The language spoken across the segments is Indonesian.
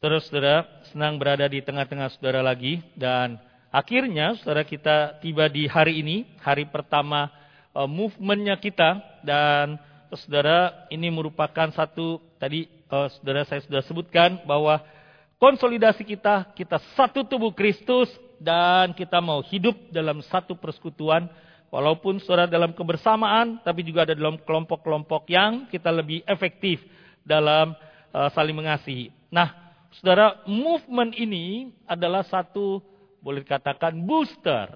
Saudara-saudara, senang berada di tengah-tengah saudara lagi. Dan akhirnya saudara kita tiba di hari ini, hari pertama uh, movementnya kita. Dan saudara ini merupakan satu tadi uh, saudara saya sudah sebutkan bahwa konsolidasi kita, kita satu tubuh Kristus dan kita mau hidup dalam satu persekutuan. Walaupun saudara dalam kebersamaan tapi juga ada dalam kelompok-kelompok yang kita lebih efektif dalam uh, saling mengasihi. Nah, Saudara, movement ini adalah satu boleh dikatakan booster.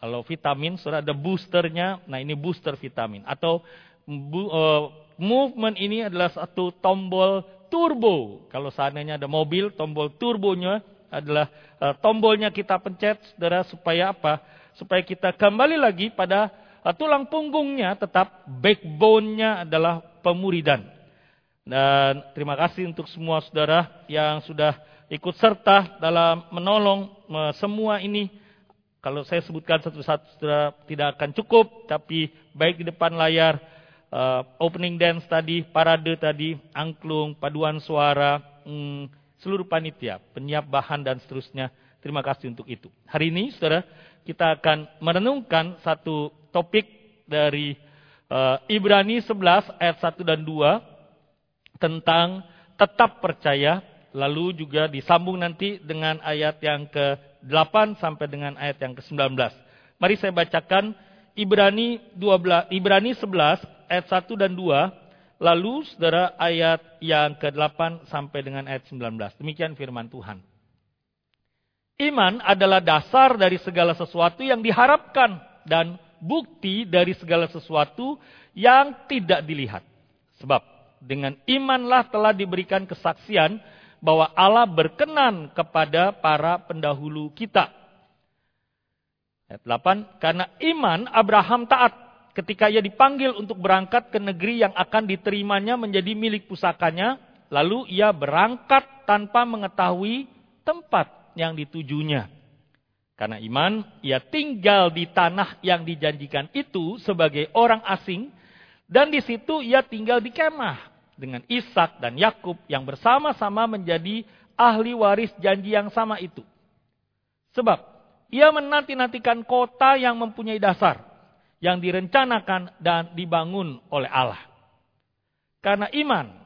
Kalau vitamin, saudara ada boosternya, nah ini booster vitamin. Atau uh, movement ini adalah satu tombol turbo. Kalau seandainya ada mobil, tombol turbonya adalah uh, tombolnya kita pencet, saudara, supaya apa? Supaya kita kembali lagi pada uh, tulang punggungnya, tetap backbone-nya adalah pemuridan. Dan terima kasih untuk semua saudara yang sudah ikut serta dalam menolong semua ini. Kalau saya sebutkan satu-satu saudara tidak akan cukup, tapi baik di depan layar, uh, opening dance tadi, parade tadi, angklung, paduan suara, hmm, seluruh panitia, penyiap bahan dan seterusnya. Terima kasih untuk itu. Hari ini, saudara, kita akan merenungkan satu topik dari uh, Ibrani 11 ayat 1 dan 2 tentang tetap percaya, lalu juga disambung nanti dengan ayat yang ke-8 sampai dengan ayat yang ke-19. Mari saya bacakan Ibrani 12 Ibrani 11 ayat 1 dan 2, lalu Saudara ayat yang ke-8 sampai dengan ayat 19. Demikian firman Tuhan. Iman adalah dasar dari segala sesuatu yang diharapkan dan bukti dari segala sesuatu yang tidak dilihat. Sebab dengan imanlah telah diberikan kesaksian bahwa Allah berkenan kepada para pendahulu kita. Ayat 8, karena iman Abraham taat ketika ia dipanggil untuk berangkat ke negeri yang akan diterimanya menjadi milik pusakanya, lalu ia berangkat tanpa mengetahui tempat yang ditujunya. Karena iman, ia tinggal di tanah yang dijanjikan itu sebagai orang asing, dan di situ ia tinggal di kemah dengan Ishak dan Yakub yang bersama-sama menjadi ahli waris janji yang sama itu. Sebab ia menanti-nantikan kota yang mempunyai dasar, yang direncanakan dan dibangun oleh Allah. Karena iman,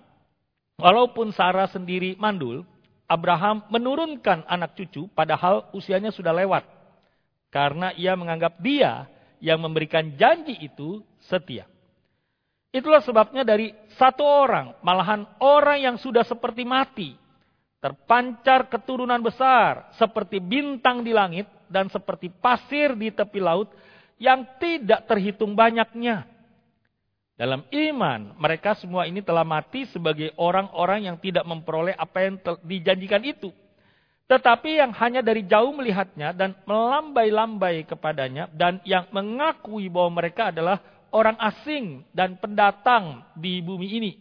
walaupun Sarah sendiri mandul, Abraham menurunkan anak cucu padahal usianya sudah lewat. Karena ia menganggap dia yang memberikan janji itu setia. Itulah sebabnya dari satu orang, malahan orang yang sudah seperti mati, terpancar keturunan besar seperti bintang di langit dan seperti pasir di tepi laut yang tidak terhitung banyaknya. Dalam iman, mereka semua ini telah mati sebagai orang-orang yang tidak memperoleh apa yang dijanjikan itu. Tetapi yang hanya dari jauh melihatnya dan melambai-lambai kepadanya dan yang mengakui bahwa mereka adalah orang asing dan pendatang di bumi ini.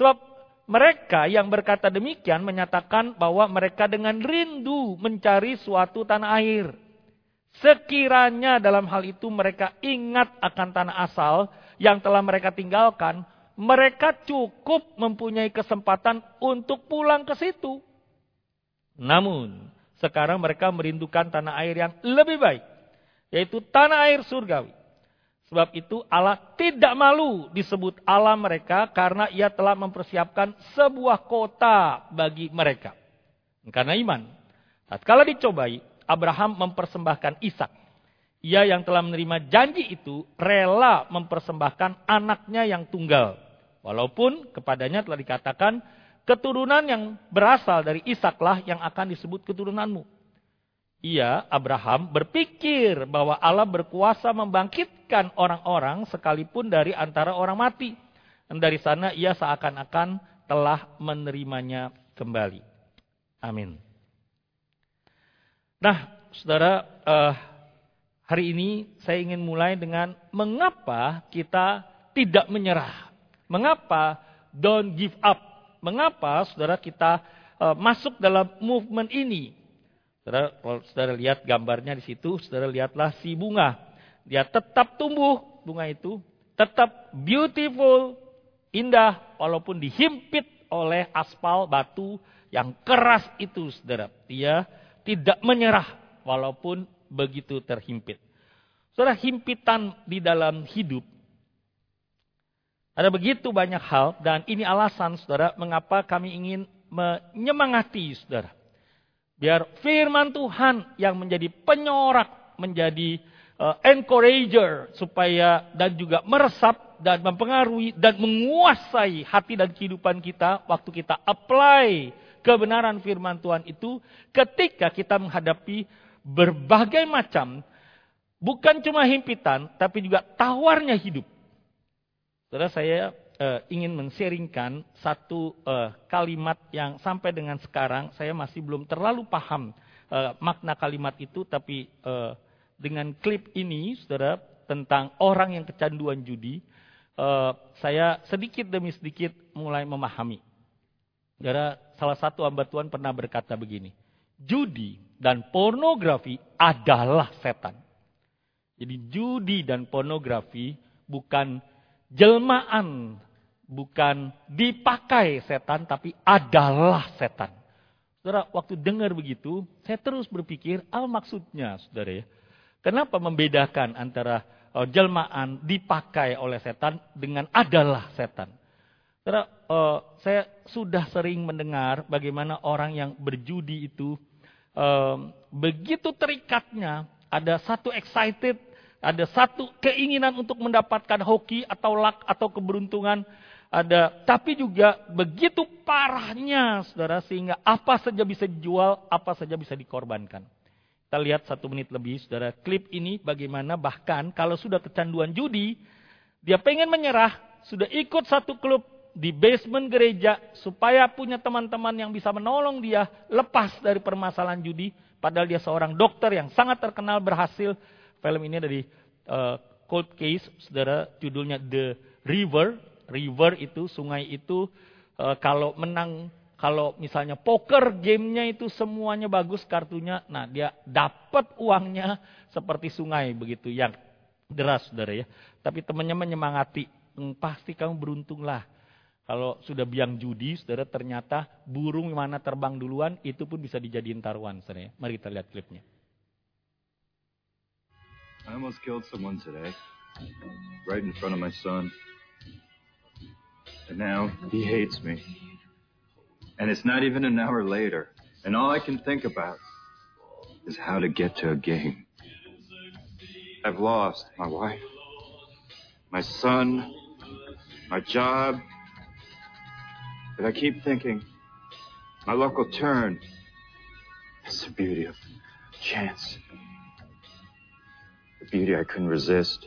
Sebab mereka yang berkata demikian menyatakan bahwa mereka dengan rindu mencari suatu tanah air. Sekiranya dalam hal itu mereka ingat akan tanah asal yang telah mereka tinggalkan, mereka cukup mempunyai kesempatan untuk pulang ke situ. Namun, sekarang mereka merindukan tanah air yang lebih baik, yaitu tanah air surgawi. Sebab itu Allah tidak malu disebut Allah mereka karena ia telah mempersiapkan sebuah kota bagi mereka. Karena iman. Tatkala dicobai, Abraham mempersembahkan Ishak. Ia yang telah menerima janji itu rela mempersembahkan anaknya yang tunggal. Walaupun kepadanya telah dikatakan keturunan yang berasal dari Ishaklah yang akan disebut keturunanmu ia, Abraham, berpikir bahwa Allah berkuasa membangkitkan orang-orang sekalipun dari antara orang mati. Dan dari sana ia seakan-akan telah menerimanya kembali. Amin. Nah, saudara, uh, hari ini saya ingin mulai dengan mengapa kita tidak menyerah. Mengapa don't give up. Mengapa saudara kita uh, masuk dalam movement ini. Saudara, kalau saudara lihat gambarnya di situ, saudara lihatlah si bunga. Dia tetap tumbuh, bunga itu. Tetap beautiful, indah, walaupun dihimpit oleh aspal batu yang keras itu, saudara. Dia tidak menyerah walaupun begitu terhimpit. Saudara, himpitan di dalam hidup ada begitu banyak hal dan ini alasan saudara mengapa kami ingin menyemangati saudara. Biar firman Tuhan yang menjadi penyorak, menjadi uh, encourager supaya dan juga meresap dan mempengaruhi dan menguasai hati dan kehidupan kita waktu kita apply kebenaran firman Tuhan itu ketika kita menghadapi berbagai macam bukan cuma himpitan tapi juga tawarnya hidup. Saudara saya uh, ingin men-sharingkan satu uh, kalimat yang sampai dengan sekarang saya masih belum terlalu paham uh, makna kalimat itu, tapi uh, dengan klip ini, saudara, tentang orang yang kecanduan judi, uh, saya sedikit demi sedikit mulai memahami. Saudara, salah satu hamba Tuhan pernah berkata begini, judi dan pornografi adalah setan. Jadi judi dan pornografi bukan jelmaan bukan dipakai setan tapi adalah setan. Saudara, waktu dengar begitu, saya terus berpikir, al maksudnya, saudara ya. Kenapa membedakan antara uh, jelmaan dipakai oleh setan dengan adalah setan? Saudara, uh, saya sudah sering mendengar bagaimana orang yang berjudi itu uh, begitu terikatnya, ada satu excited ada satu keinginan untuk mendapatkan hoki atau luck atau keberuntungan. Ada, tapi juga begitu parahnya, saudara, sehingga apa saja bisa dijual, apa saja bisa dikorbankan. Kita lihat satu menit lebih, saudara, klip ini bagaimana bahkan kalau sudah kecanduan judi, dia pengen menyerah, sudah ikut satu klub di basement gereja supaya punya teman-teman yang bisa menolong dia lepas dari permasalahan judi. Padahal dia seorang dokter yang sangat terkenal berhasil Film ini dari uh, Cold Case, saudara, judulnya The River. River itu, sungai itu, uh, kalau menang, kalau misalnya poker gamenya itu semuanya bagus kartunya, nah dia dapat uangnya seperti sungai begitu, yang deras, saudara ya. Tapi temannya menyemangati, hm, pasti kamu beruntunglah. Kalau sudah biang judi, saudara ternyata burung mana terbang duluan, itu pun bisa dijadiin taruhan, saudara. Ya. Mari kita lihat klipnya. I almost killed someone today, right in front of my son. And now he hates me. And it's not even an hour later. And all I can think about is how to get to a game. I've lost my wife, my son, my job. But I keep thinking my luck will turn. It's the beauty of chance The beauty I couldn't resist.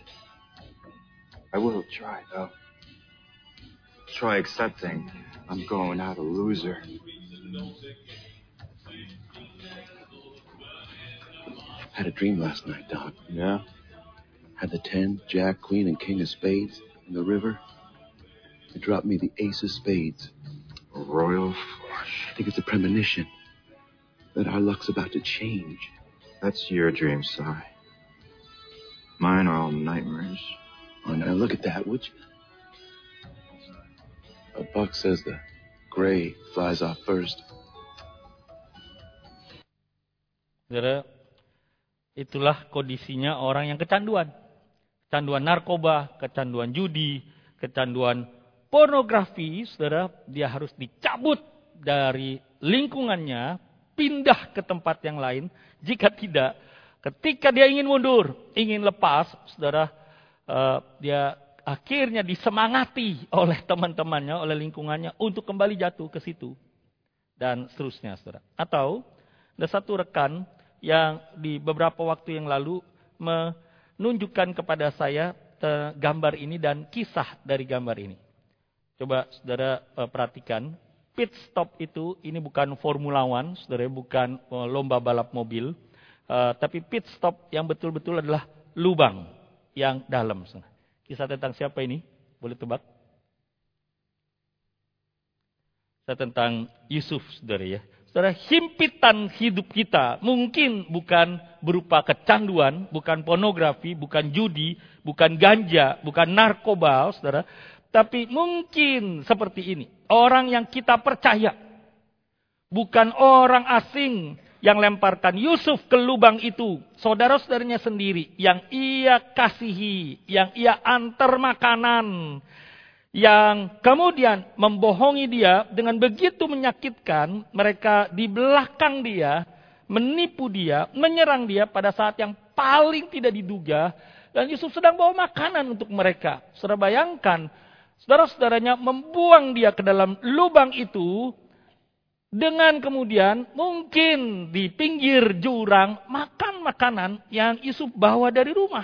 I will try, though. Try accepting I'm going out a loser. Had a dream last night, Doc. Yeah? Had the ten, jack, queen, and king of spades in the river. It dropped me the ace of spades. A royal flush. I think it's a premonition that our luck's about to change. That's your dream, Si. Mine are all nightmares. Oh, now look at that, would you? A buck says the gray flies off first. Saudara, itulah kondisinya orang yang kecanduan. Kecanduan narkoba, kecanduan judi, kecanduan pornografi, saudara, dia harus dicabut dari lingkungannya, pindah ke tempat yang lain. Jika tidak, Ketika dia ingin mundur, ingin lepas, saudara, uh, dia akhirnya disemangati oleh teman-temannya, oleh lingkungannya untuk kembali jatuh ke situ. Dan seterusnya, saudara. Atau ada satu rekan yang di beberapa waktu yang lalu menunjukkan kepada saya uh, gambar ini dan kisah dari gambar ini. Coba saudara uh, perhatikan, pit stop itu ini bukan Formula One, saudara, bukan uh, lomba balap mobil tapi pit stop yang betul-betul adalah lubang yang dalam. Kisah tentang siapa ini? Boleh tebak? Kisah tentang Yusuf, saudara ya. Saudara, himpitan hidup kita mungkin bukan berupa kecanduan, bukan pornografi, bukan judi, bukan ganja, bukan narkoba, saudara. Tapi mungkin seperti ini. Orang yang kita percaya. Bukan orang asing yang lemparkan Yusuf ke lubang itu. Saudara-saudaranya sendiri. Yang ia kasihi. Yang ia antar makanan. Yang kemudian membohongi dia dengan begitu menyakitkan. Mereka di belakang dia. Menipu dia. Menyerang dia pada saat yang paling tidak diduga. Dan Yusuf sedang bawa makanan untuk mereka. Saudara bayangkan saudara-saudaranya membuang dia ke dalam lubang itu dengan kemudian mungkin di pinggir jurang makan makanan yang Yusuf bawa dari rumah.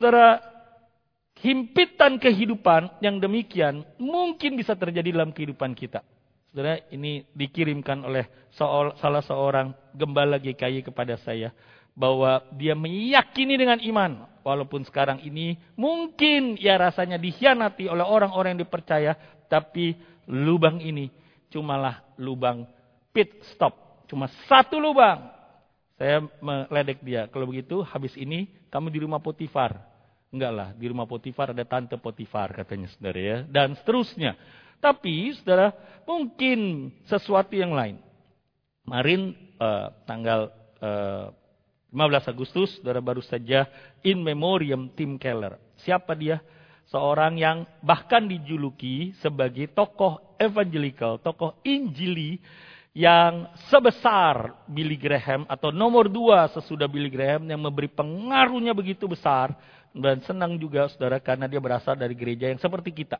Saudara, himpitan kehidupan yang demikian mungkin bisa terjadi dalam kehidupan kita. Saudara, ini dikirimkan oleh salah seorang gembala GKI kepada saya bahwa dia meyakini dengan iman walaupun sekarang ini mungkin ya rasanya dikhianati oleh orang-orang yang dipercaya tapi lubang ini cumalah lubang pit stop. Cuma satu lubang. Saya meledek dia. Kalau begitu habis ini kamu di rumah Potifar. Enggak lah di rumah Potifar ada tante Potifar katanya saudara ya. Dan seterusnya. Tapi saudara mungkin sesuatu yang lain. Kemarin uh, tanggal uh, 15 Agustus, saudara baru saja in memoriam Tim Keller. Siapa dia? Seorang yang bahkan dijuluki sebagai tokoh evangelical, tokoh injili yang sebesar Billy Graham atau nomor dua sesudah Billy Graham yang memberi pengaruhnya begitu besar. Dan senang juga saudara karena dia berasal dari gereja yang seperti kita.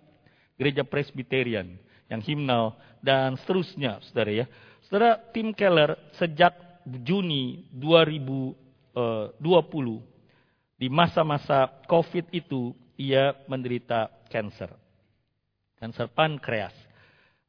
Gereja Presbyterian, yang himnal dan seterusnya saudara ya. Saudara Tim Keller sejak Juni 2000 20 eh, di masa-masa COVID itu ia menderita kanker. Kanker pankreas.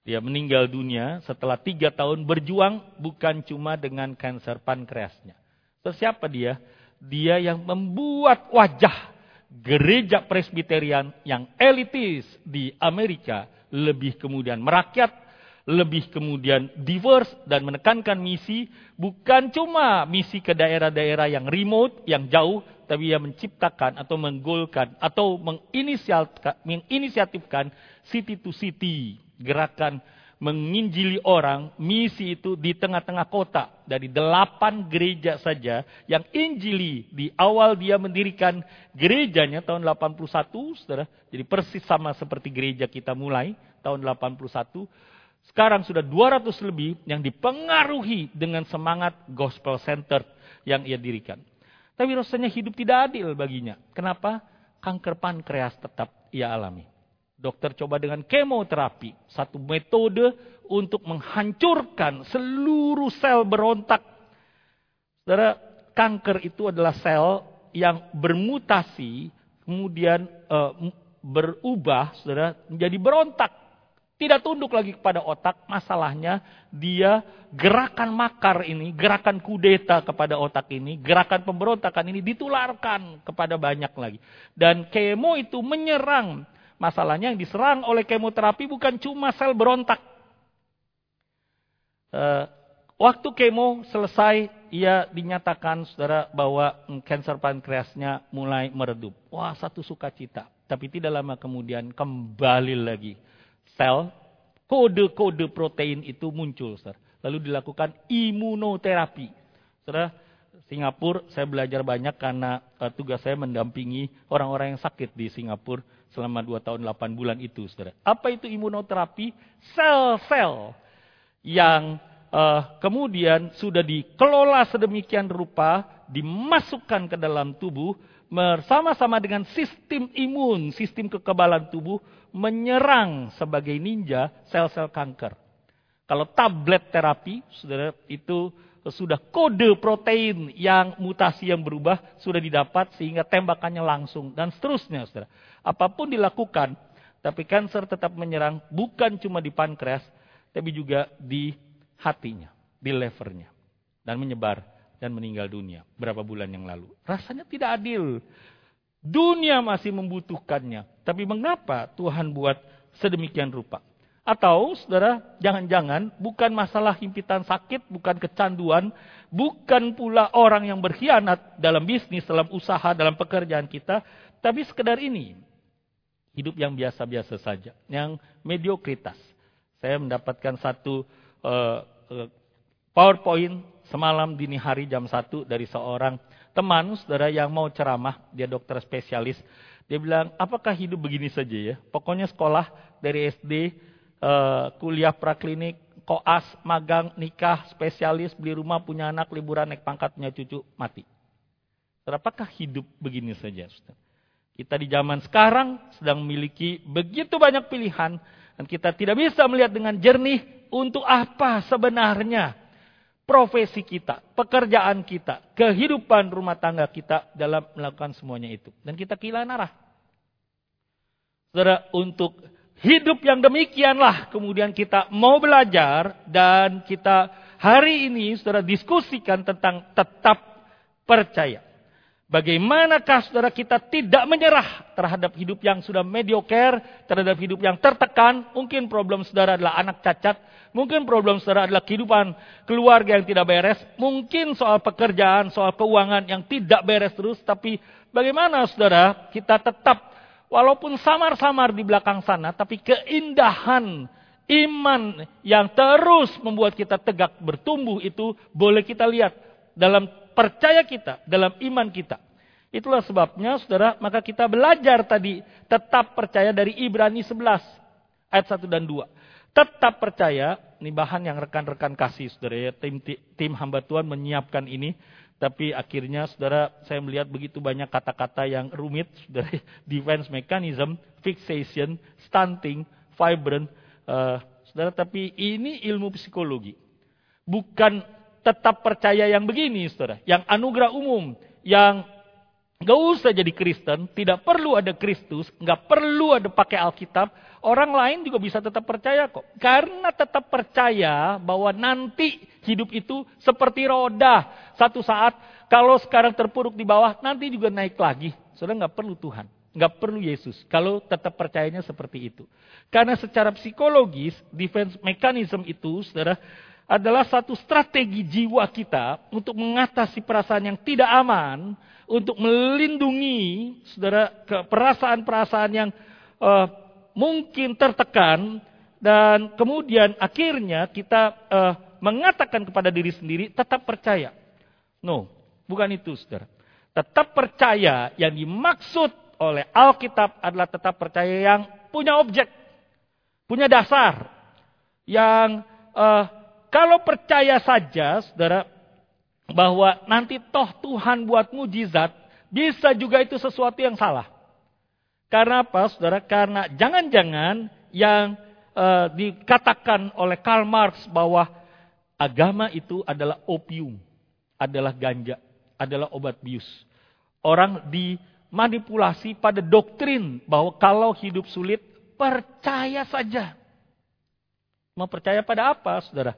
Dia meninggal dunia setelah tiga tahun berjuang bukan cuma dengan kanker pankreasnya. Terus siapa dia? Dia yang membuat wajah gereja presbiterian yang elitis di Amerika lebih kemudian merakyat lebih kemudian diverse dan menekankan misi bukan cuma misi ke daerah-daerah yang remote, yang jauh, tapi ia menciptakan atau menggolkan atau menginisiatifkan city to city, gerakan menginjili orang, misi itu di tengah-tengah kota. Dari delapan gereja saja yang injili di awal dia mendirikan gerejanya tahun 81, saudara. Jadi persis sama seperti gereja kita mulai tahun 81 sekarang sudah 200 lebih yang dipengaruhi dengan semangat gospel center yang ia dirikan. Tapi rasanya hidup tidak adil baginya. Kenapa? Kanker pankreas tetap ia alami. Dokter coba dengan kemoterapi, satu metode untuk menghancurkan seluruh sel berontak. Saudara, kanker itu adalah sel yang bermutasi, kemudian uh, berubah, saudara, menjadi berontak tidak tunduk lagi kepada otak, masalahnya dia gerakan makar ini, gerakan kudeta kepada otak ini, gerakan pemberontakan ini ditularkan kepada banyak lagi. Dan kemo itu menyerang. Masalahnya yang diserang oleh kemoterapi bukan cuma sel berontak. Uh, waktu kemo selesai, ia dinyatakan saudara bahwa kanker pankreasnya mulai meredup. Wah, satu sukacita. Tapi tidak lama kemudian kembali lagi sel, kode-kode protein itu muncul. Saudara. Lalu dilakukan imunoterapi. Saudara, Singapura saya belajar banyak karena uh, tugas saya mendampingi orang-orang yang sakit di Singapura selama 2 tahun 8 bulan itu. Saudara. Apa itu imunoterapi? Sel-sel yang uh, kemudian sudah dikelola sedemikian rupa, dimasukkan ke dalam tubuh, bersama-sama dengan sistem imun, sistem kekebalan tubuh, menyerang sebagai ninja sel-sel kanker. Kalau tablet terapi, saudara, itu sudah kode protein yang mutasi yang berubah sudah didapat sehingga tembakannya langsung dan seterusnya, saudara. Apa pun dilakukan, tapi kanker tetap menyerang bukan cuma di pankreas, tapi juga di hatinya, di levernya, dan menyebar dan meninggal dunia berapa bulan yang lalu. Rasanya tidak adil. Dunia masih membutuhkannya. Tapi mengapa Tuhan buat sedemikian rupa? Atau saudara, jangan-jangan bukan masalah himpitan sakit, bukan kecanduan, bukan pula orang yang berkhianat dalam bisnis, dalam usaha, dalam pekerjaan kita, tapi sekedar ini. Hidup yang biasa-biasa saja, yang mediokritas. Saya mendapatkan satu uh, uh, PowerPoint semalam dini hari jam 1 dari seorang teman saudara yang mau ceramah, dia dokter spesialis. Dia bilang, apakah hidup begini saja ya? Pokoknya sekolah dari SD, uh, kuliah praklinik, koas, magang, nikah, spesialis, beli rumah, punya anak, liburan, naik pangkat, punya cucu, mati. Apakah hidup begini saja? Kita di zaman sekarang sedang memiliki begitu banyak pilihan dan kita tidak bisa melihat dengan jernih untuk apa sebenarnya profesi kita, pekerjaan kita, kehidupan rumah tangga kita dalam melakukan semuanya itu. Dan kita kehilangan arah. Saudara, untuk hidup yang demikianlah kemudian kita mau belajar dan kita hari ini saudara diskusikan tentang tetap percaya. Bagaimanakah saudara kita tidak menyerah terhadap hidup yang sudah mediocre, terhadap hidup yang tertekan. Mungkin problem saudara adalah anak cacat. Mungkin problem saudara adalah kehidupan keluarga yang tidak beres. Mungkin soal pekerjaan, soal keuangan yang tidak beres terus. Tapi bagaimana saudara kita tetap walaupun samar-samar di belakang sana. Tapi keindahan iman yang terus membuat kita tegak bertumbuh itu boleh kita lihat dalam percaya kita, dalam iman kita. Itulah sebabnya saudara, maka kita belajar tadi tetap percaya dari Ibrani 11 ayat 1 dan 2. Tetap percaya, ini bahan yang rekan-rekan kasih saudara ya, tim, tim hamba Tuhan menyiapkan ini. Tapi akhirnya saudara saya melihat begitu banyak kata-kata yang rumit. Saudara, defense mechanism, fixation, stunting, vibrant. Uh, saudara, tapi ini ilmu psikologi. Bukan tetap percaya yang begini, saudara. Yang anugerah umum, yang Gak usah jadi Kristen, tidak perlu ada Kristus, gak perlu ada pakai Alkitab. Orang lain juga bisa tetap percaya kok. Karena tetap percaya bahwa nanti hidup itu seperti roda. Satu saat kalau sekarang terpuruk di bawah, nanti juga naik lagi. Saudara gak perlu Tuhan, gak perlu Yesus. Kalau tetap percayanya seperti itu. Karena secara psikologis, defense mechanism itu, saudara, adalah satu strategi jiwa kita untuk mengatasi perasaan yang tidak aman, untuk melindungi saudara perasaan-perasaan yang uh, mungkin tertekan dan kemudian akhirnya kita uh, mengatakan kepada diri sendiri tetap percaya. No, bukan itu saudara. Tetap percaya yang dimaksud oleh Alkitab adalah tetap percaya yang punya objek, punya dasar, yang uh, kalau percaya saja, saudara, bahwa nanti toh Tuhan buat mujizat, bisa juga itu sesuatu yang salah. Karena apa, saudara? Karena jangan-jangan yang uh, dikatakan oleh Karl Marx bahwa agama itu adalah opium, adalah ganja, adalah obat bius. Orang dimanipulasi pada doktrin bahwa kalau hidup sulit, percaya saja. Mau percaya pada apa, saudara?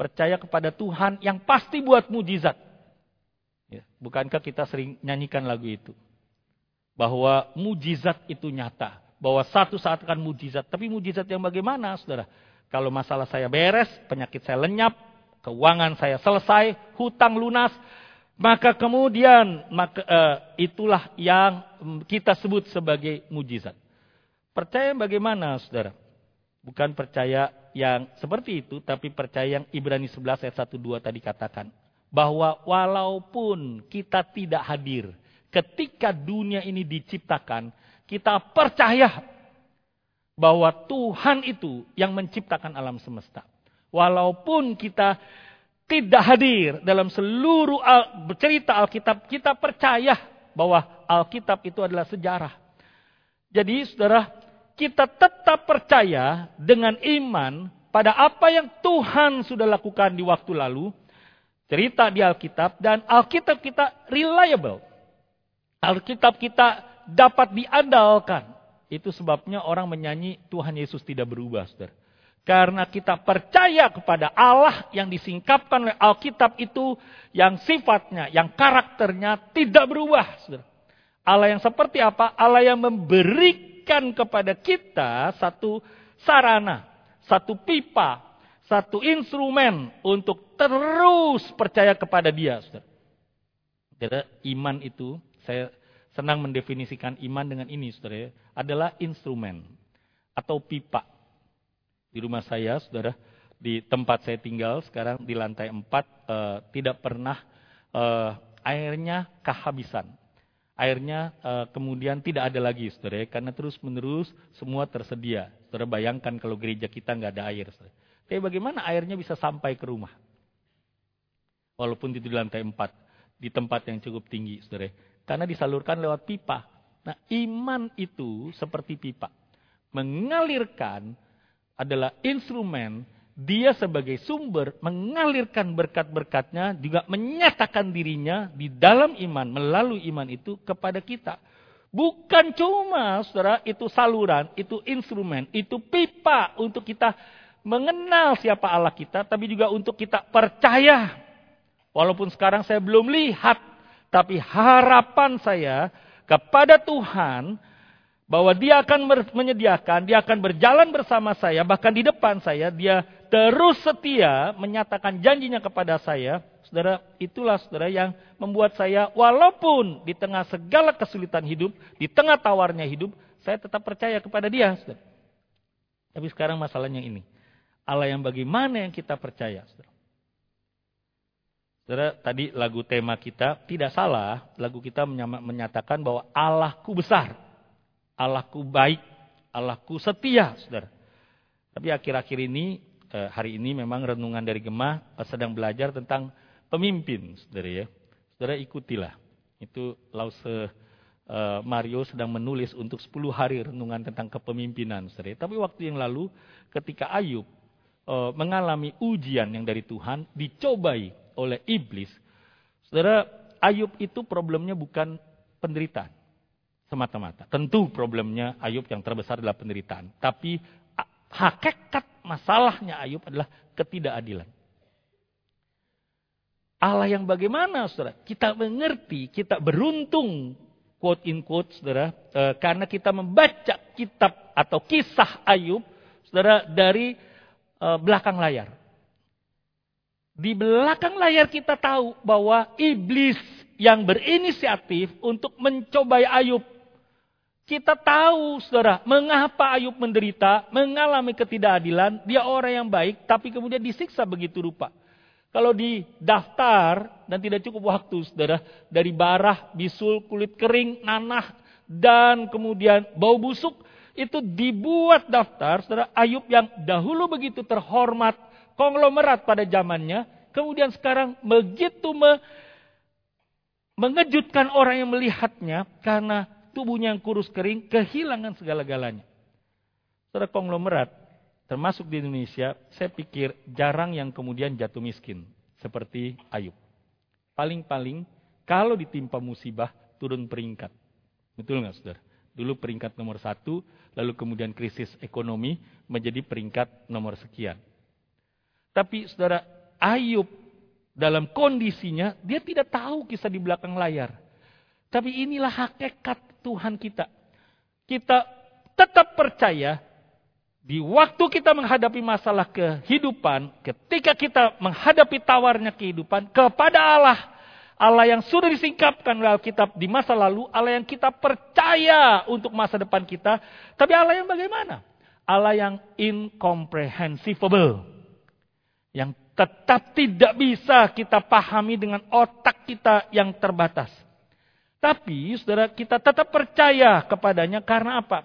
Percaya kepada Tuhan yang pasti buat mujizat. Ya, bukankah kita sering nyanyikan lagu itu? Bahwa mujizat itu nyata. Bahwa satu saat akan mujizat. Tapi mujizat yang bagaimana saudara? Kalau masalah saya beres, penyakit saya lenyap, keuangan saya selesai, hutang lunas, maka kemudian maka, uh, itulah yang kita sebut sebagai mujizat. Percaya bagaimana saudara? Bukan percaya yang seperti itu, tapi percaya yang Ibrani 11 ayat 1 2 tadi katakan. Bahwa walaupun kita tidak hadir ketika dunia ini diciptakan, kita percaya bahwa Tuhan itu yang menciptakan alam semesta. Walaupun kita tidak hadir dalam seluruh al cerita Alkitab, kita percaya bahwa Alkitab itu adalah sejarah. Jadi saudara, kita tetap percaya dengan iman pada apa yang Tuhan sudah lakukan di waktu lalu, cerita di Alkitab, dan Alkitab kita reliable. Alkitab kita dapat diandalkan. Itu sebabnya orang menyanyi Tuhan Yesus tidak berubah, saudara. Karena kita percaya kepada Allah yang disingkapkan oleh Alkitab itu yang sifatnya, yang karakternya tidak berubah. Saudara. Allah yang seperti apa? Allah yang memberi berikan kepada kita satu sarana, satu pipa, satu instrumen untuk terus percaya kepada dia. Saudara. iman itu, saya senang mendefinisikan iman dengan ini, saudara, ya, adalah instrumen atau pipa. Di rumah saya, saudara, di tempat saya tinggal sekarang di lantai 4 eh, tidak pernah eh, airnya kehabisan. Airnya eh, kemudian tidak ada lagi, saudara, ya, karena terus-menerus semua tersedia. Saudara bayangkan kalau gereja kita nggak ada air. Saudara. Tapi bagaimana airnya bisa sampai ke rumah? Walaupun itu di lantai 4, di tempat yang cukup tinggi, saudara. Karena disalurkan lewat pipa. Nah, iman itu seperti pipa. Mengalirkan adalah instrumen, dia sebagai sumber mengalirkan berkat-berkatnya, juga menyatakan dirinya di dalam iman, melalui iman itu kepada kita. Bukan cuma, saudara, itu saluran, itu instrumen, itu pipa untuk kita mengenal siapa Allah kita, tapi juga untuk kita percaya. Walaupun sekarang saya belum lihat tapi harapan saya kepada Tuhan bahwa dia akan menyediakan, dia akan berjalan bersama saya, bahkan di depan saya, dia terus setia menyatakan janjinya kepada saya. Saudara, itulah saudara yang membuat saya walaupun di tengah segala kesulitan hidup, di tengah tawarnya hidup, saya tetap percaya kepada dia. Saudara. Tapi sekarang masalahnya ini. Allah yang bagaimana yang kita percaya. Saudara. Saudara, tadi lagu tema kita tidak salah. Lagu kita menyatakan bahwa Allahku besar. Allahku baik. Allahku setia, saudara. Tapi akhir-akhir ini, eh, hari ini memang renungan dari Gemah eh, sedang belajar tentang pemimpin, saudara ya. Saudara ikutilah. Itu Lause eh, Mario sedang menulis untuk 10 hari renungan tentang kepemimpinan, saudara. Tapi waktu yang lalu ketika Ayub mengalami ujian yang dari Tuhan, dicobai oleh iblis, saudara, Ayub itu problemnya bukan penderitaan semata-mata. Tentu problemnya Ayub yang terbesar adalah penderitaan. Tapi hakikat masalahnya Ayub adalah ketidakadilan. Allah yang bagaimana, saudara? Kita mengerti, kita beruntung, quote in quote, saudara, e, karena kita membaca kitab atau kisah Ayub, saudara, dari e, belakang layar. Di belakang layar kita tahu bahwa iblis yang berinisiatif untuk mencobai Ayub. Kita tahu, saudara, mengapa Ayub menderita, mengalami ketidakadilan. Dia orang yang baik, tapi kemudian disiksa begitu rupa. Kalau di daftar, dan tidak cukup waktu, saudara, dari barah, bisul, kulit kering, nanah, dan kemudian bau busuk, itu dibuat daftar, saudara, Ayub yang dahulu begitu terhormat, konglomerat pada zamannya, kemudian sekarang begitu me, mengejutkan orang yang melihatnya karena tubuhnya yang kurus kering, kehilangan segala-galanya. Saudara konglomerat, termasuk di Indonesia, saya pikir jarang yang kemudian jatuh miskin, seperti Ayub. Paling-paling, kalau ditimpa musibah, turun peringkat. Betul nggak saudara? Dulu peringkat nomor satu, lalu kemudian krisis ekonomi menjadi peringkat nomor sekian. Tapi saudara, Ayub dalam kondisinya, dia tidak tahu kisah di belakang layar. Tapi inilah hakikat Tuhan kita. Kita tetap percaya di waktu kita menghadapi masalah kehidupan, ketika kita menghadapi tawarnya kehidupan kepada Allah, Allah yang sudah disingkapkan oleh Alkitab di masa lalu, Allah yang kita percaya untuk masa depan kita, tapi Allah yang bagaimana? Allah yang incomprehensible yang tetap tidak bisa kita pahami dengan otak kita yang terbatas. Tapi saudara kita tetap percaya kepadanya karena apa?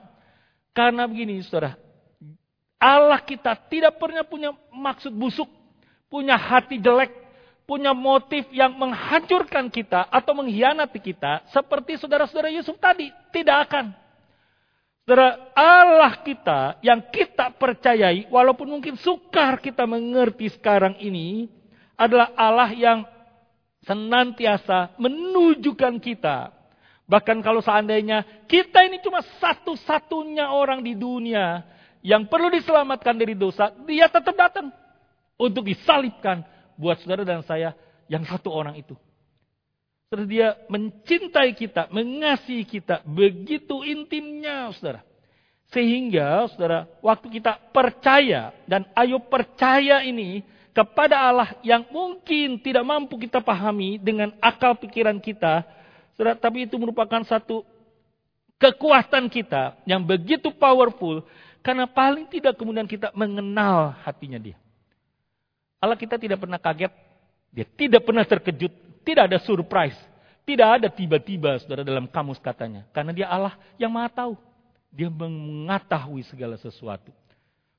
Karena begini saudara, Allah kita tidak pernah punya maksud busuk, punya hati jelek, punya motif yang menghancurkan kita atau mengkhianati kita seperti saudara-saudara Yusuf tadi. Tidak akan. Saudara, Allah kita yang kita percayai, walaupun mungkin sukar kita mengerti sekarang ini, adalah Allah yang senantiasa menunjukkan kita. Bahkan kalau seandainya kita ini cuma satu-satunya orang di dunia yang perlu diselamatkan dari dosa, dia tetap datang untuk disalibkan buat saudara dan saya yang satu orang itu. Terus dia mencintai kita, mengasihi kita begitu intimnya, saudara. Sehingga, saudara, waktu kita percaya dan ayo percaya ini kepada Allah yang mungkin tidak mampu kita pahami dengan akal pikiran kita, Saudara, tapi itu merupakan satu kekuatan kita yang begitu powerful karena paling tidak kemudian kita mengenal hatinya dia. Allah kita tidak pernah kaget, dia tidak pernah terkejut, tidak ada surprise, tidak ada tiba-tiba saudara dalam kamus katanya. Karena dia Allah yang maha tahu. Dia mengetahui segala sesuatu.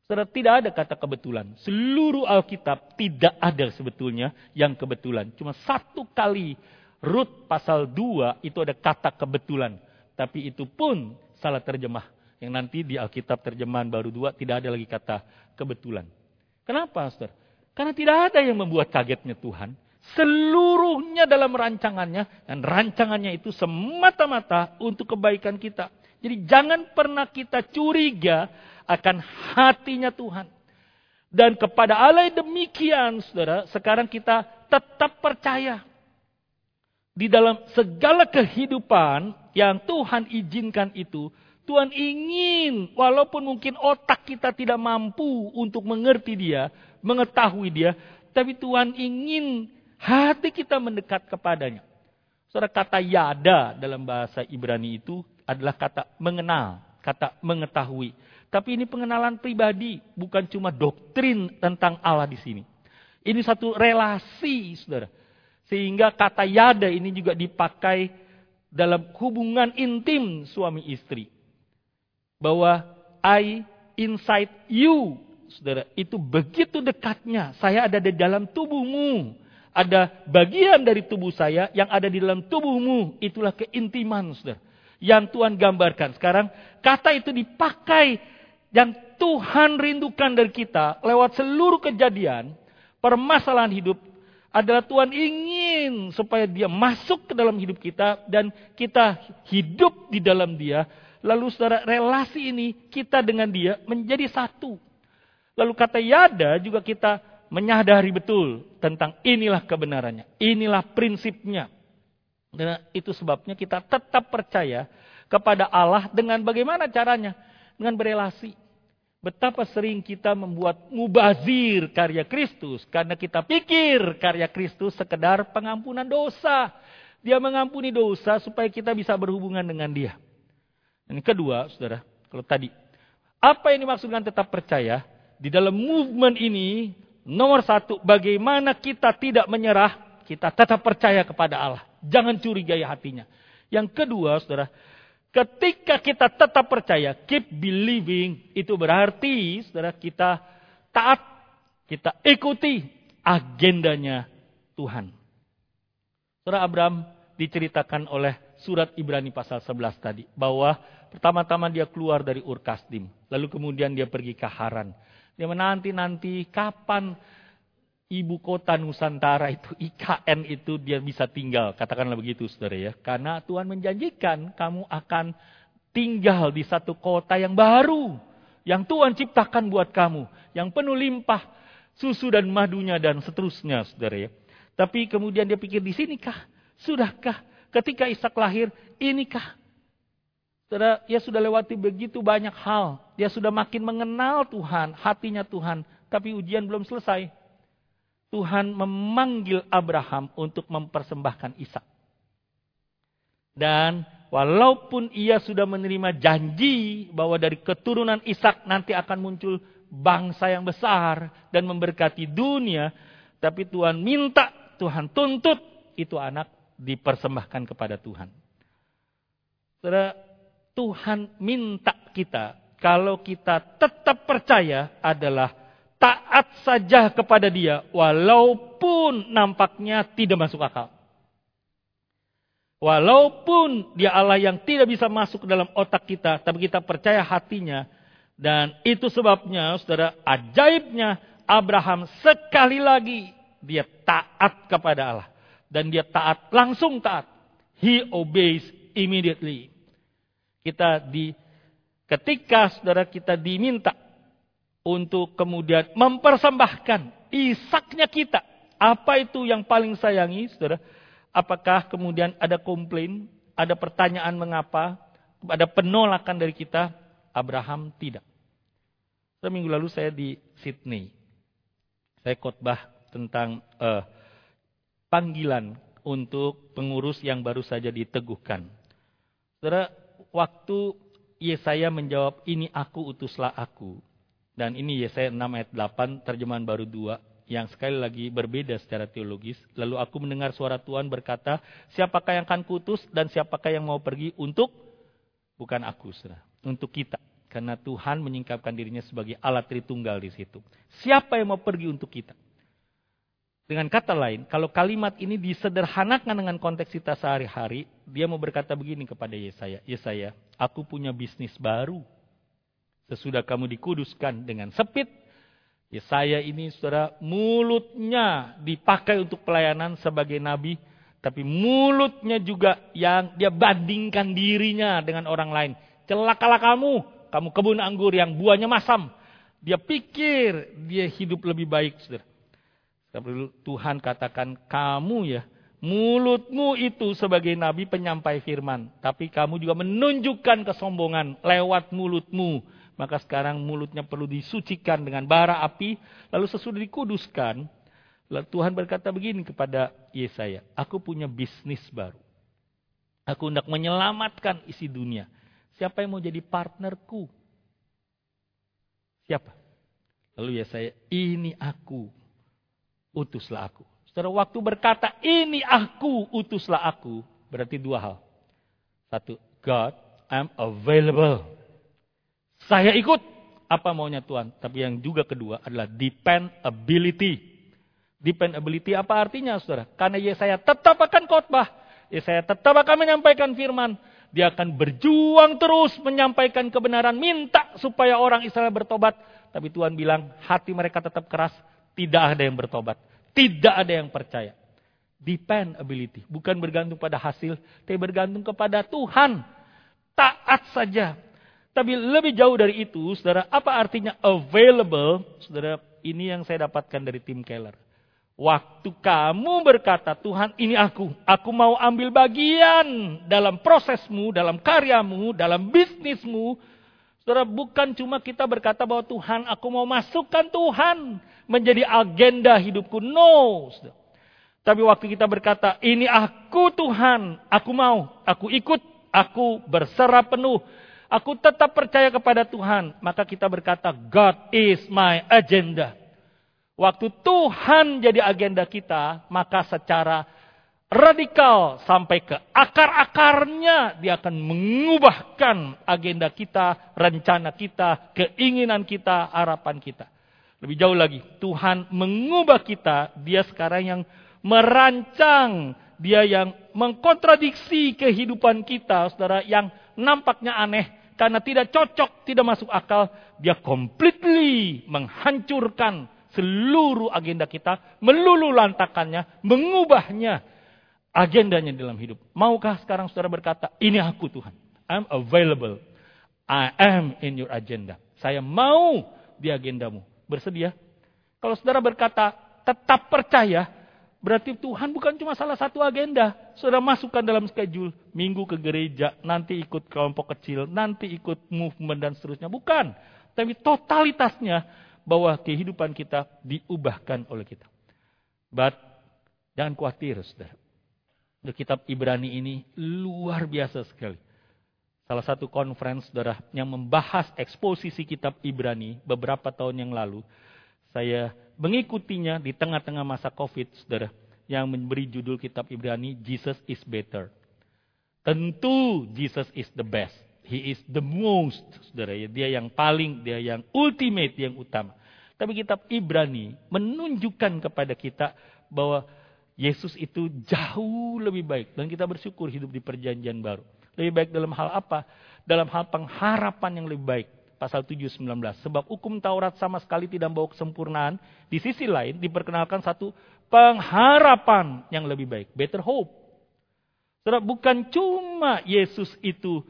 Saudara, tidak ada kata kebetulan. Seluruh Alkitab tidak ada sebetulnya yang kebetulan. Cuma satu kali Rut pasal 2 itu ada kata kebetulan. Tapi itu pun salah terjemah. Yang nanti di Alkitab terjemahan baru 2 tidak ada lagi kata kebetulan. Kenapa, saudara? Karena tidak ada yang membuat kagetnya Tuhan. Seluruhnya dalam rancangannya. Dan rancangannya itu semata-mata untuk kebaikan kita. Jadi jangan pernah kita curiga akan hatinya Tuhan. Dan kepada Allah demikian, saudara, sekarang kita tetap percaya. Di dalam segala kehidupan yang Tuhan izinkan itu, Tuhan ingin, walaupun mungkin otak kita tidak mampu untuk mengerti dia, mengetahui dia, tapi Tuhan ingin hati kita mendekat kepadanya. Saudara kata yada dalam bahasa Ibrani itu adalah kata mengenal, kata mengetahui. Tapi ini pengenalan pribadi, bukan cuma doktrin tentang Allah di sini. Ini satu relasi, saudara. Sehingga kata yada ini juga dipakai dalam hubungan intim suami istri. Bahwa I inside you, saudara. Itu begitu dekatnya. Saya ada di dalam tubuhmu. Ada bagian dari tubuh saya yang ada di dalam tubuhmu. Itulah keintiman, saudara yang Tuhan gambarkan. Sekarang kata itu dipakai yang Tuhan rindukan dari kita lewat seluruh kejadian, permasalahan hidup adalah Tuhan ingin supaya dia masuk ke dalam hidup kita dan kita hidup di dalam dia. Lalu saudara relasi ini kita dengan dia menjadi satu. Lalu kata yada juga kita menyadari betul tentang inilah kebenarannya. Inilah prinsipnya. Dan itu sebabnya kita tetap percaya kepada Allah dengan bagaimana caranya? Dengan berelasi. Betapa sering kita membuat mubazir karya Kristus. Karena kita pikir karya Kristus sekedar pengampunan dosa. Dia mengampuni dosa supaya kita bisa berhubungan dengan dia. Dan kedua, saudara, kalau tadi. Apa yang dimaksudkan tetap percaya? Di dalam movement ini, nomor satu, bagaimana kita tidak menyerah, kita tetap percaya kepada Allah. Jangan curigai hatinya. Yang kedua, saudara, ketika kita tetap percaya, keep believing, itu berarti, saudara, kita taat, kita ikuti agendanya Tuhan. Saudara Abraham diceritakan oleh surat Ibrani pasal 11 tadi. Bahwa pertama-tama dia keluar dari Ur Kasdim. Lalu kemudian dia pergi ke Haran. Dia menanti-nanti kapan ibu kota Nusantara itu IKN itu dia bisa tinggal. Katakanlah begitu saudara ya. Karena Tuhan menjanjikan kamu akan tinggal di satu kota yang baru. Yang Tuhan ciptakan buat kamu. Yang penuh limpah susu dan madunya dan seterusnya saudara ya. Tapi kemudian dia pikir di sinikah? Sudahkah? Ketika Ishak lahir, inikah? Saudara, dia sudah lewati begitu banyak hal. Dia sudah makin mengenal Tuhan, hatinya Tuhan. Tapi ujian belum selesai. Tuhan memanggil Abraham untuk mempersembahkan Ishak. Dan walaupun ia sudah menerima janji bahwa dari keturunan Ishak nanti akan muncul bangsa yang besar dan memberkati dunia, tapi Tuhan minta, Tuhan tuntut itu anak dipersembahkan kepada Tuhan. Saudara, Tuhan minta kita kalau kita tetap percaya adalah taat saja kepada dia walaupun nampaknya tidak masuk akal. Walaupun dia Allah yang tidak bisa masuk ke dalam otak kita, tapi kita percaya hatinya. Dan itu sebabnya, saudara, ajaibnya Abraham sekali lagi dia taat kepada Allah. Dan dia taat, langsung taat. He obeys immediately. Kita di, ketika saudara kita diminta untuk kemudian mempersembahkan isaknya kita. Apa itu yang paling sayangi, saudara? Apakah kemudian ada komplain, ada pertanyaan mengapa, ada penolakan dari kita? Abraham tidak. Seminggu lalu saya di Sydney. Saya khotbah tentang uh, panggilan untuk pengurus yang baru saja diteguhkan. Saudara, waktu Yesaya menjawab, ini aku utuslah aku. Dan ini Yesaya 6 ayat 8, terjemahan baru 2, yang sekali lagi berbeda secara teologis. Lalu aku mendengar suara Tuhan berkata, siapakah yang akan kutus dan siapakah yang mau pergi untuk, bukan aku, saudara, untuk kita. Karena Tuhan menyingkapkan dirinya sebagai alat Tritunggal di situ. Siapa yang mau pergi untuk kita? Dengan kata lain, kalau kalimat ini disederhanakan dengan konteks kita sehari-hari, dia mau berkata begini kepada Yesaya, Yesaya, aku punya bisnis baru. Sesudah kamu dikuduskan dengan sepit, Yesaya ini saudara mulutnya dipakai untuk pelayanan sebagai nabi, tapi mulutnya juga yang dia bandingkan dirinya dengan orang lain. Celakalah kamu, kamu kebun anggur yang buahnya masam. Dia pikir dia hidup lebih baik, saudara. Tuhan katakan kamu ya, mulutmu itu sebagai nabi penyampai firman. Tapi kamu juga menunjukkan kesombongan lewat mulutmu. Maka sekarang mulutnya perlu disucikan dengan bara api. Lalu sesudah dikuduskan, lalu Tuhan berkata begini kepada Yesaya, aku punya bisnis baru. Aku hendak menyelamatkan isi dunia. Siapa yang mau jadi partnerku? Siapa? Lalu Yesaya, ini aku utuslah aku. Setelah waktu berkata, ini aku, utuslah aku. Berarti dua hal. Satu, God, I'm available. Saya ikut apa maunya Tuhan. Tapi yang juga kedua adalah dependability. Dependability apa artinya saudara? Karena Yesaya tetap akan khotbah. Yesaya tetap akan menyampaikan firman. Dia akan berjuang terus menyampaikan kebenaran. Minta supaya orang Israel bertobat. Tapi Tuhan bilang hati mereka tetap keras tidak ada yang bertobat. Tidak ada yang percaya. Dependability. Bukan bergantung pada hasil. Tapi bergantung kepada Tuhan. Taat saja. Tapi lebih jauh dari itu, saudara, apa artinya available? Saudara, ini yang saya dapatkan dari tim Keller. Waktu kamu berkata, Tuhan ini aku, aku mau ambil bagian dalam prosesmu, dalam karyamu, dalam bisnismu, Saudara, bukan cuma kita berkata bahwa Tuhan, aku mau masukkan Tuhan menjadi agenda hidupku. No. Saudara. Tapi waktu kita berkata, ini aku Tuhan, aku mau, aku ikut, aku berserah penuh. Aku tetap percaya kepada Tuhan. Maka kita berkata, God is my agenda. Waktu Tuhan jadi agenda kita, maka secara radikal sampai ke akar-akarnya dia akan mengubahkan agenda kita, rencana kita, keinginan kita, harapan kita. Lebih jauh lagi, Tuhan mengubah kita, dia sekarang yang merancang, dia yang mengkontradiksi kehidupan kita, Saudara, yang nampaknya aneh karena tidak cocok, tidak masuk akal, dia completely menghancurkan seluruh agenda kita, melulu lantakannya, mengubahnya agendanya dalam hidup. Maukah sekarang saudara berkata, ini aku Tuhan. I'm available. I am in your agenda. Saya mau di agendamu. Bersedia? Kalau saudara berkata, tetap percaya, berarti Tuhan bukan cuma salah satu agenda. Saudara masukkan dalam schedule, minggu ke gereja, nanti ikut kelompok kecil, nanti ikut movement dan seterusnya. Bukan. Tapi totalitasnya bahwa kehidupan kita diubahkan oleh kita. But jangan khawatir, saudara kitab Ibrani ini luar biasa sekali. Salah satu conference saudara yang membahas eksposisi kitab Ibrani beberapa tahun yang lalu. Saya mengikutinya di tengah-tengah masa COVID saudara. Yang memberi judul kitab Ibrani Jesus is better. Tentu Jesus is the best. He is the most, saudara ya. Dia yang paling, dia yang ultimate, yang utama. Tapi kitab Ibrani menunjukkan kepada kita bahwa Yesus itu jauh lebih baik. Dan kita bersyukur hidup di perjanjian baru. Lebih baik dalam hal apa? Dalam hal pengharapan yang lebih baik. Pasal 7, 19. Sebab hukum Taurat sama sekali tidak membawa kesempurnaan. Di sisi lain diperkenalkan satu pengharapan yang lebih baik. Better hope. Saudara, bukan cuma Yesus itu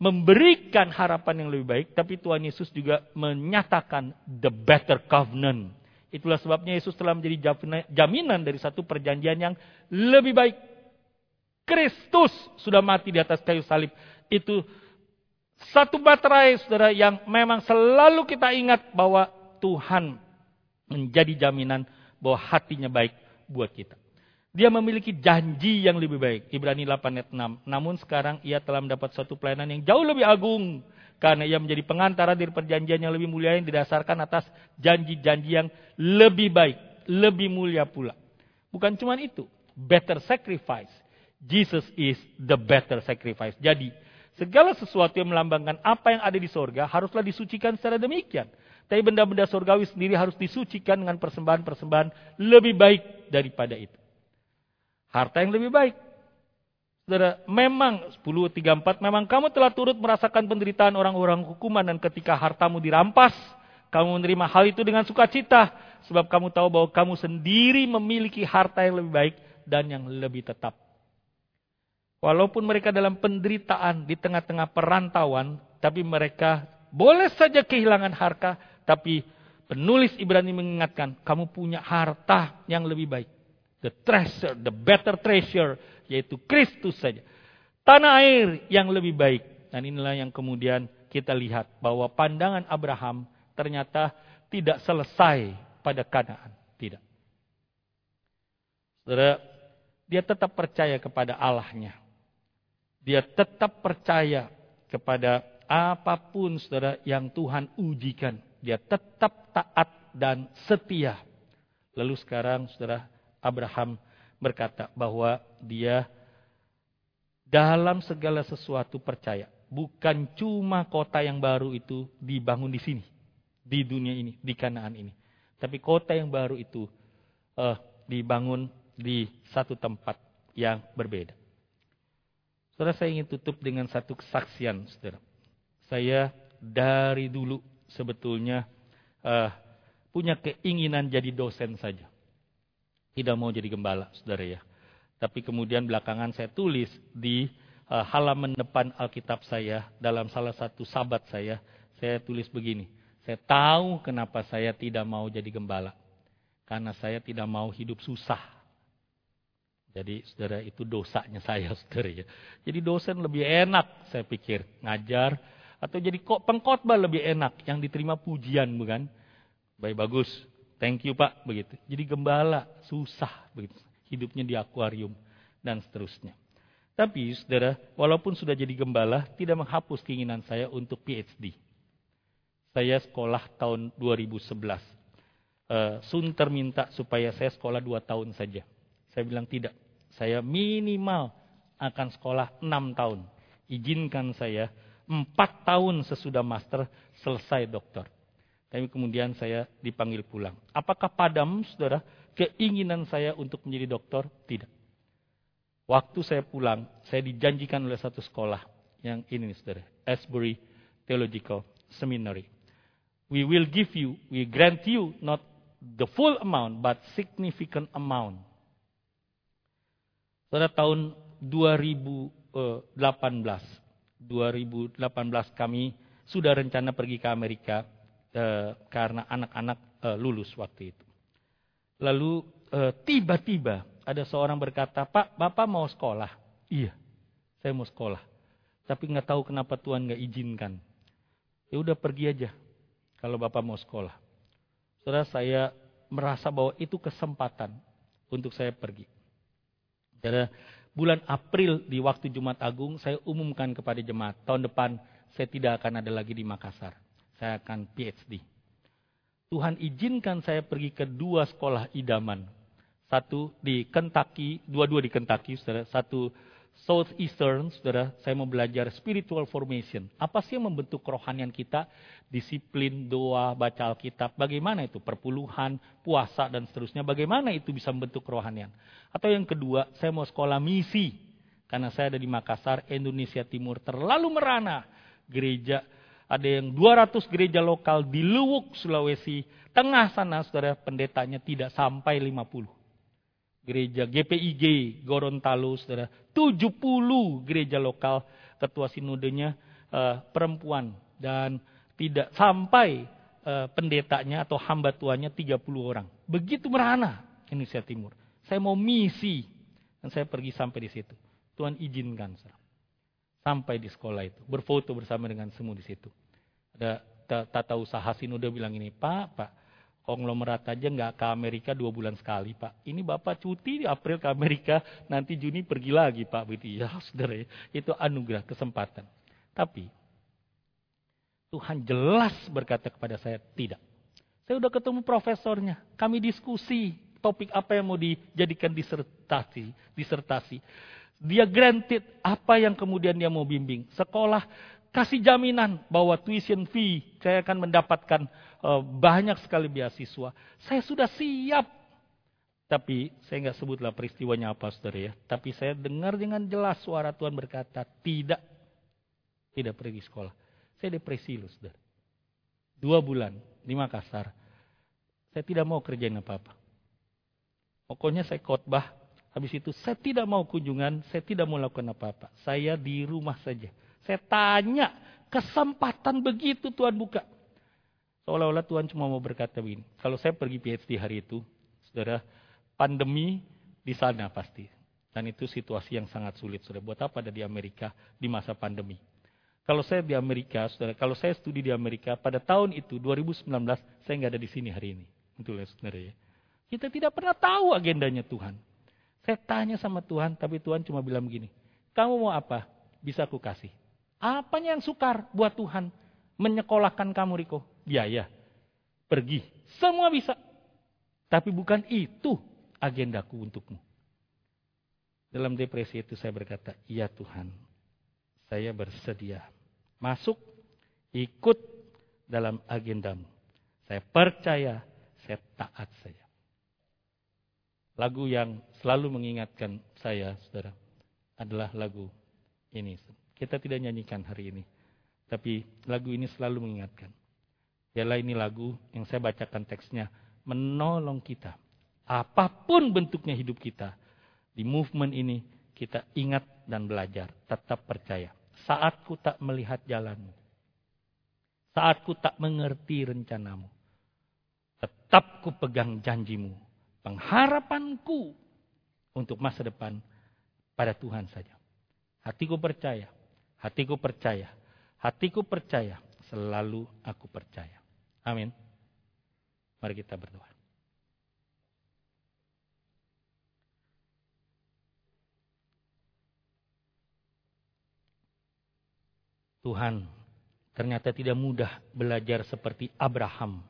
memberikan harapan yang lebih baik. Tapi Tuhan Yesus juga menyatakan the better covenant Itulah sebabnya Yesus telah menjadi jaminan dari satu perjanjian yang lebih baik. Kristus sudah mati di atas kayu salib. Itu satu baterai saudara yang memang selalu kita ingat bahwa Tuhan menjadi jaminan bahwa hatinya baik buat kita. Dia memiliki janji yang lebih baik. Ibrani 8 ayat 6. Namun sekarang ia telah mendapat suatu pelayanan yang jauh lebih agung. Karena ia menjadi pengantara dari perjanjian yang lebih mulia yang didasarkan atas janji-janji yang lebih baik. Lebih mulia pula. Bukan cuma itu. Better sacrifice. Jesus is the better sacrifice. Jadi, segala sesuatu yang melambangkan apa yang ada di sorga haruslah disucikan secara demikian. Tapi benda-benda sorgawi sendiri harus disucikan dengan persembahan-persembahan lebih baik daripada itu harta yang lebih baik. Saudara, memang 10.34 memang kamu telah turut merasakan penderitaan orang-orang hukuman dan ketika hartamu dirampas, kamu menerima hal itu dengan sukacita sebab kamu tahu bahwa kamu sendiri memiliki harta yang lebih baik dan yang lebih tetap. Walaupun mereka dalam penderitaan di tengah-tengah perantauan, tapi mereka boleh saja kehilangan harta, tapi penulis Ibrani mengingatkan, kamu punya harta yang lebih baik the treasure, the better treasure, yaitu Kristus saja. Tanah air yang lebih baik. Dan inilah yang kemudian kita lihat bahwa pandangan Abraham ternyata tidak selesai pada Kanaan. Tidak. Saudara, dia tetap percaya kepada Allahnya. Dia tetap percaya kepada apa pun saudara yang Tuhan ujikan. Dia tetap taat dan setia. Lalu sekarang saudara, Abraham berkata bahwa dia dalam segala sesuatu percaya. Bukan cuma kota yang baru itu dibangun di sini, di dunia ini, di Kanaan ini. Tapi kota yang baru itu uh, dibangun di satu tempat yang berbeda. Saudara saya ingin tutup dengan satu kesaksian, saudara. Saya dari dulu sebetulnya uh, punya keinginan jadi dosen saja tidak mau jadi gembala, saudara ya. Tapi kemudian belakangan saya tulis di uh, halaman depan Alkitab saya, dalam salah satu sabat saya, saya tulis begini. Saya tahu kenapa saya tidak mau jadi gembala. Karena saya tidak mau hidup susah. Jadi saudara itu dosanya saya saudara ya. Jadi dosen lebih enak saya pikir ngajar atau jadi kok pengkhotbah lebih enak yang diterima pujian bukan? Baik bagus. Thank you Pak, begitu. Jadi gembala susah begitu. Hidupnya di akuarium dan seterusnya. Tapi saudara, walaupun sudah jadi gembala, tidak menghapus keinginan saya untuk PhD. Saya sekolah tahun 2011. Uh, eh, Sunter minta supaya saya sekolah dua tahun saja. Saya bilang tidak. Saya minimal akan sekolah enam tahun. Izinkan saya empat tahun sesudah master selesai dokter. Tapi kemudian saya dipanggil pulang. Apakah padam, saudara, keinginan saya untuk menjadi dokter? Tidak. Waktu saya pulang, saya dijanjikan oleh satu sekolah yang ini, saudara, Asbury Theological Seminary. We will give you, we grant you not the full amount, but significant amount. Saudara, tahun 2018, 2018 kami sudah rencana pergi ke Amerika Eh, karena anak-anak uh, lulus waktu itu. Lalu eh, tiba-tiba ada seorang berkata, Pak, Bapak mau sekolah? Iya, saya mau sekolah. Tapi nggak tahu kenapa Tuhan nggak izinkan. Ya udah pergi aja kalau Bapak mau sekolah. Saudara saya merasa bahwa itu kesempatan untuk saya pergi. Jadi bulan April di waktu Jumat Agung saya umumkan kepada jemaat tahun depan saya tidak akan ada lagi di Makassar saya akan PhD. Tuhan izinkan saya pergi ke dua sekolah idaman. Satu di Kentucky, dua-dua di Kentucky, saudara. Satu Southeastern, saudara. Saya mau belajar spiritual formation. Apa sih yang membentuk kerohanian kita? Disiplin, doa, baca Alkitab. Bagaimana itu? Perpuluhan, puasa, dan seterusnya. Bagaimana itu bisa membentuk kerohanian? Atau yang kedua, saya mau sekolah misi. Karena saya ada di Makassar, Indonesia Timur. Terlalu merana gereja ada yang 200 gereja lokal di Luwuk, Sulawesi. Tengah sana, saudara, pendetanya tidak sampai 50. Gereja GPIG, Gorontalo, saudara. 70 gereja lokal, ketua sinodenya uh, perempuan. Dan tidak sampai uh, pendetanya atau hamba tuanya 30 orang. Begitu merana Indonesia Timur. Saya mau misi. Dan saya pergi sampai di situ. Tuhan izinkan. Saudara sampai di sekolah itu, berfoto bersama dengan semua di situ. Ada tata usaha Sinuda bilang ini, Pak, Pak, konglomerat aja nggak ke Amerika dua bulan sekali Pak. Ini Bapak cuti di April ke Amerika, nanti Juni pergi lagi Pak. Begitu ya saudara ya. Itu anugerah, kesempatan. Tapi Tuhan jelas berkata kepada saya, tidak. Saya udah ketemu profesornya, kami diskusi topik apa yang mau dijadikan disertasi. disertasi. Dia granted apa yang kemudian dia mau bimbing. Sekolah kasih jaminan bahwa tuition fee saya akan mendapatkan uh, banyak sekali beasiswa. Saya sudah siap. Tapi saya nggak sebutlah peristiwanya apa saudara ya. Tapi saya dengar dengan jelas suara Tuhan berkata tidak. Tidak pergi sekolah. Saya depresi loh saudara. Dua bulan di Makassar. Saya tidak mau kerjain apa-apa. Pokoknya saya khotbah Habis itu saya tidak mau kunjungan, saya tidak mau lakukan apa-apa. Saya di rumah saja. Saya tanya, kesempatan begitu Tuhan buka. Seolah-olah Tuhan cuma mau berkata begini. Kalau saya pergi PhD hari itu, saudara, pandemi di sana pasti. Dan itu situasi yang sangat sulit, saudara. Buat apa ada di Amerika di masa pandemi? Kalau saya di Amerika, saudara, kalau saya studi di Amerika, pada tahun itu, 2019, saya nggak ada di sini hari ini. Betul ya, saudara ya. Kita tidak pernah tahu agendanya Tuhan. Saya tanya sama Tuhan, tapi Tuhan cuma bilang begini. Kamu mau apa? Bisa aku kasih. Apanya yang sukar buat Tuhan? Menyekolahkan kamu, Riko. Biaya. Pergi. Semua bisa. Tapi bukan itu agendaku untukmu. Dalam depresi itu saya berkata, iya Tuhan, saya bersedia masuk, ikut dalam agendamu. Saya percaya, saya taat saja. Lagu yang selalu mengingatkan saya, saudara, adalah lagu ini. Kita tidak nyanyikan hari ini. Tapi lagu ini selalu mengingatkan. Ialah ini lagu yang saya bacakan teksnya. Menolong kita. Apa pun bentuknya hidup kita. Di movement ini kita ingat dan belajar. Tetap percaya. Saat ku tak melihat jalanmu. Saat ku tak mengerti rencanamu. Tetap ku pegang janjimu pengharapanku untuk masa depan pada Tuhan saja. Hatiku percaya, hatiku percaya, hatiku percaya, selalu aku percaya. Amin. Mari kita berdoa. Tuhan, ternyata tidak mudah belajar seperti Abraham.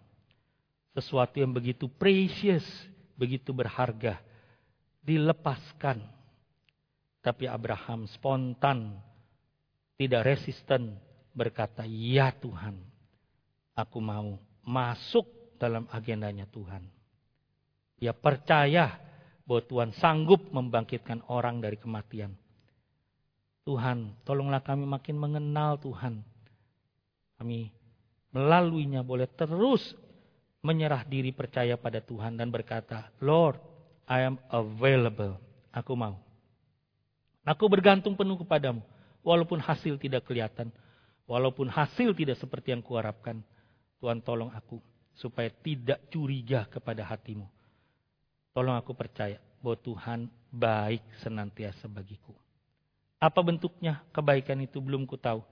Sesuatu yang begitu precious, begitu berharga dilepaskan. Tapi Abraham spontan, tidak resisten, berkata, "Ya Tuhan, aku mau masuk dalam agendanya Tuhan." Dia percaya bahwa Tuhan sanggup membangkitkan orang dari kematian. Tuhan, tolonglah kami makin mengenal Tuhan. Kami melaluinya boleh terus menyerah diri percaya pada Tuhan dan berkata, Lord, I am available. Aku mau. Aku bergantung penuh kepadamu. Walaupun hasil tidak kelihatan. Walaupun hasil tidak seperti yang kuharapkan. Tuhan tolong aku. Supaya tidak curiga kepada hatimu. Tolong aku percaya bahwa Tuhan baik senantiasa bagiku. Apa bentuknya kebaikan itu belum ku tahu.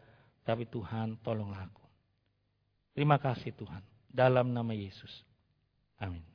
Tapi Tuhan tolonglah aku. Terima kasih Tuhan dalam nama Yesus. Amin.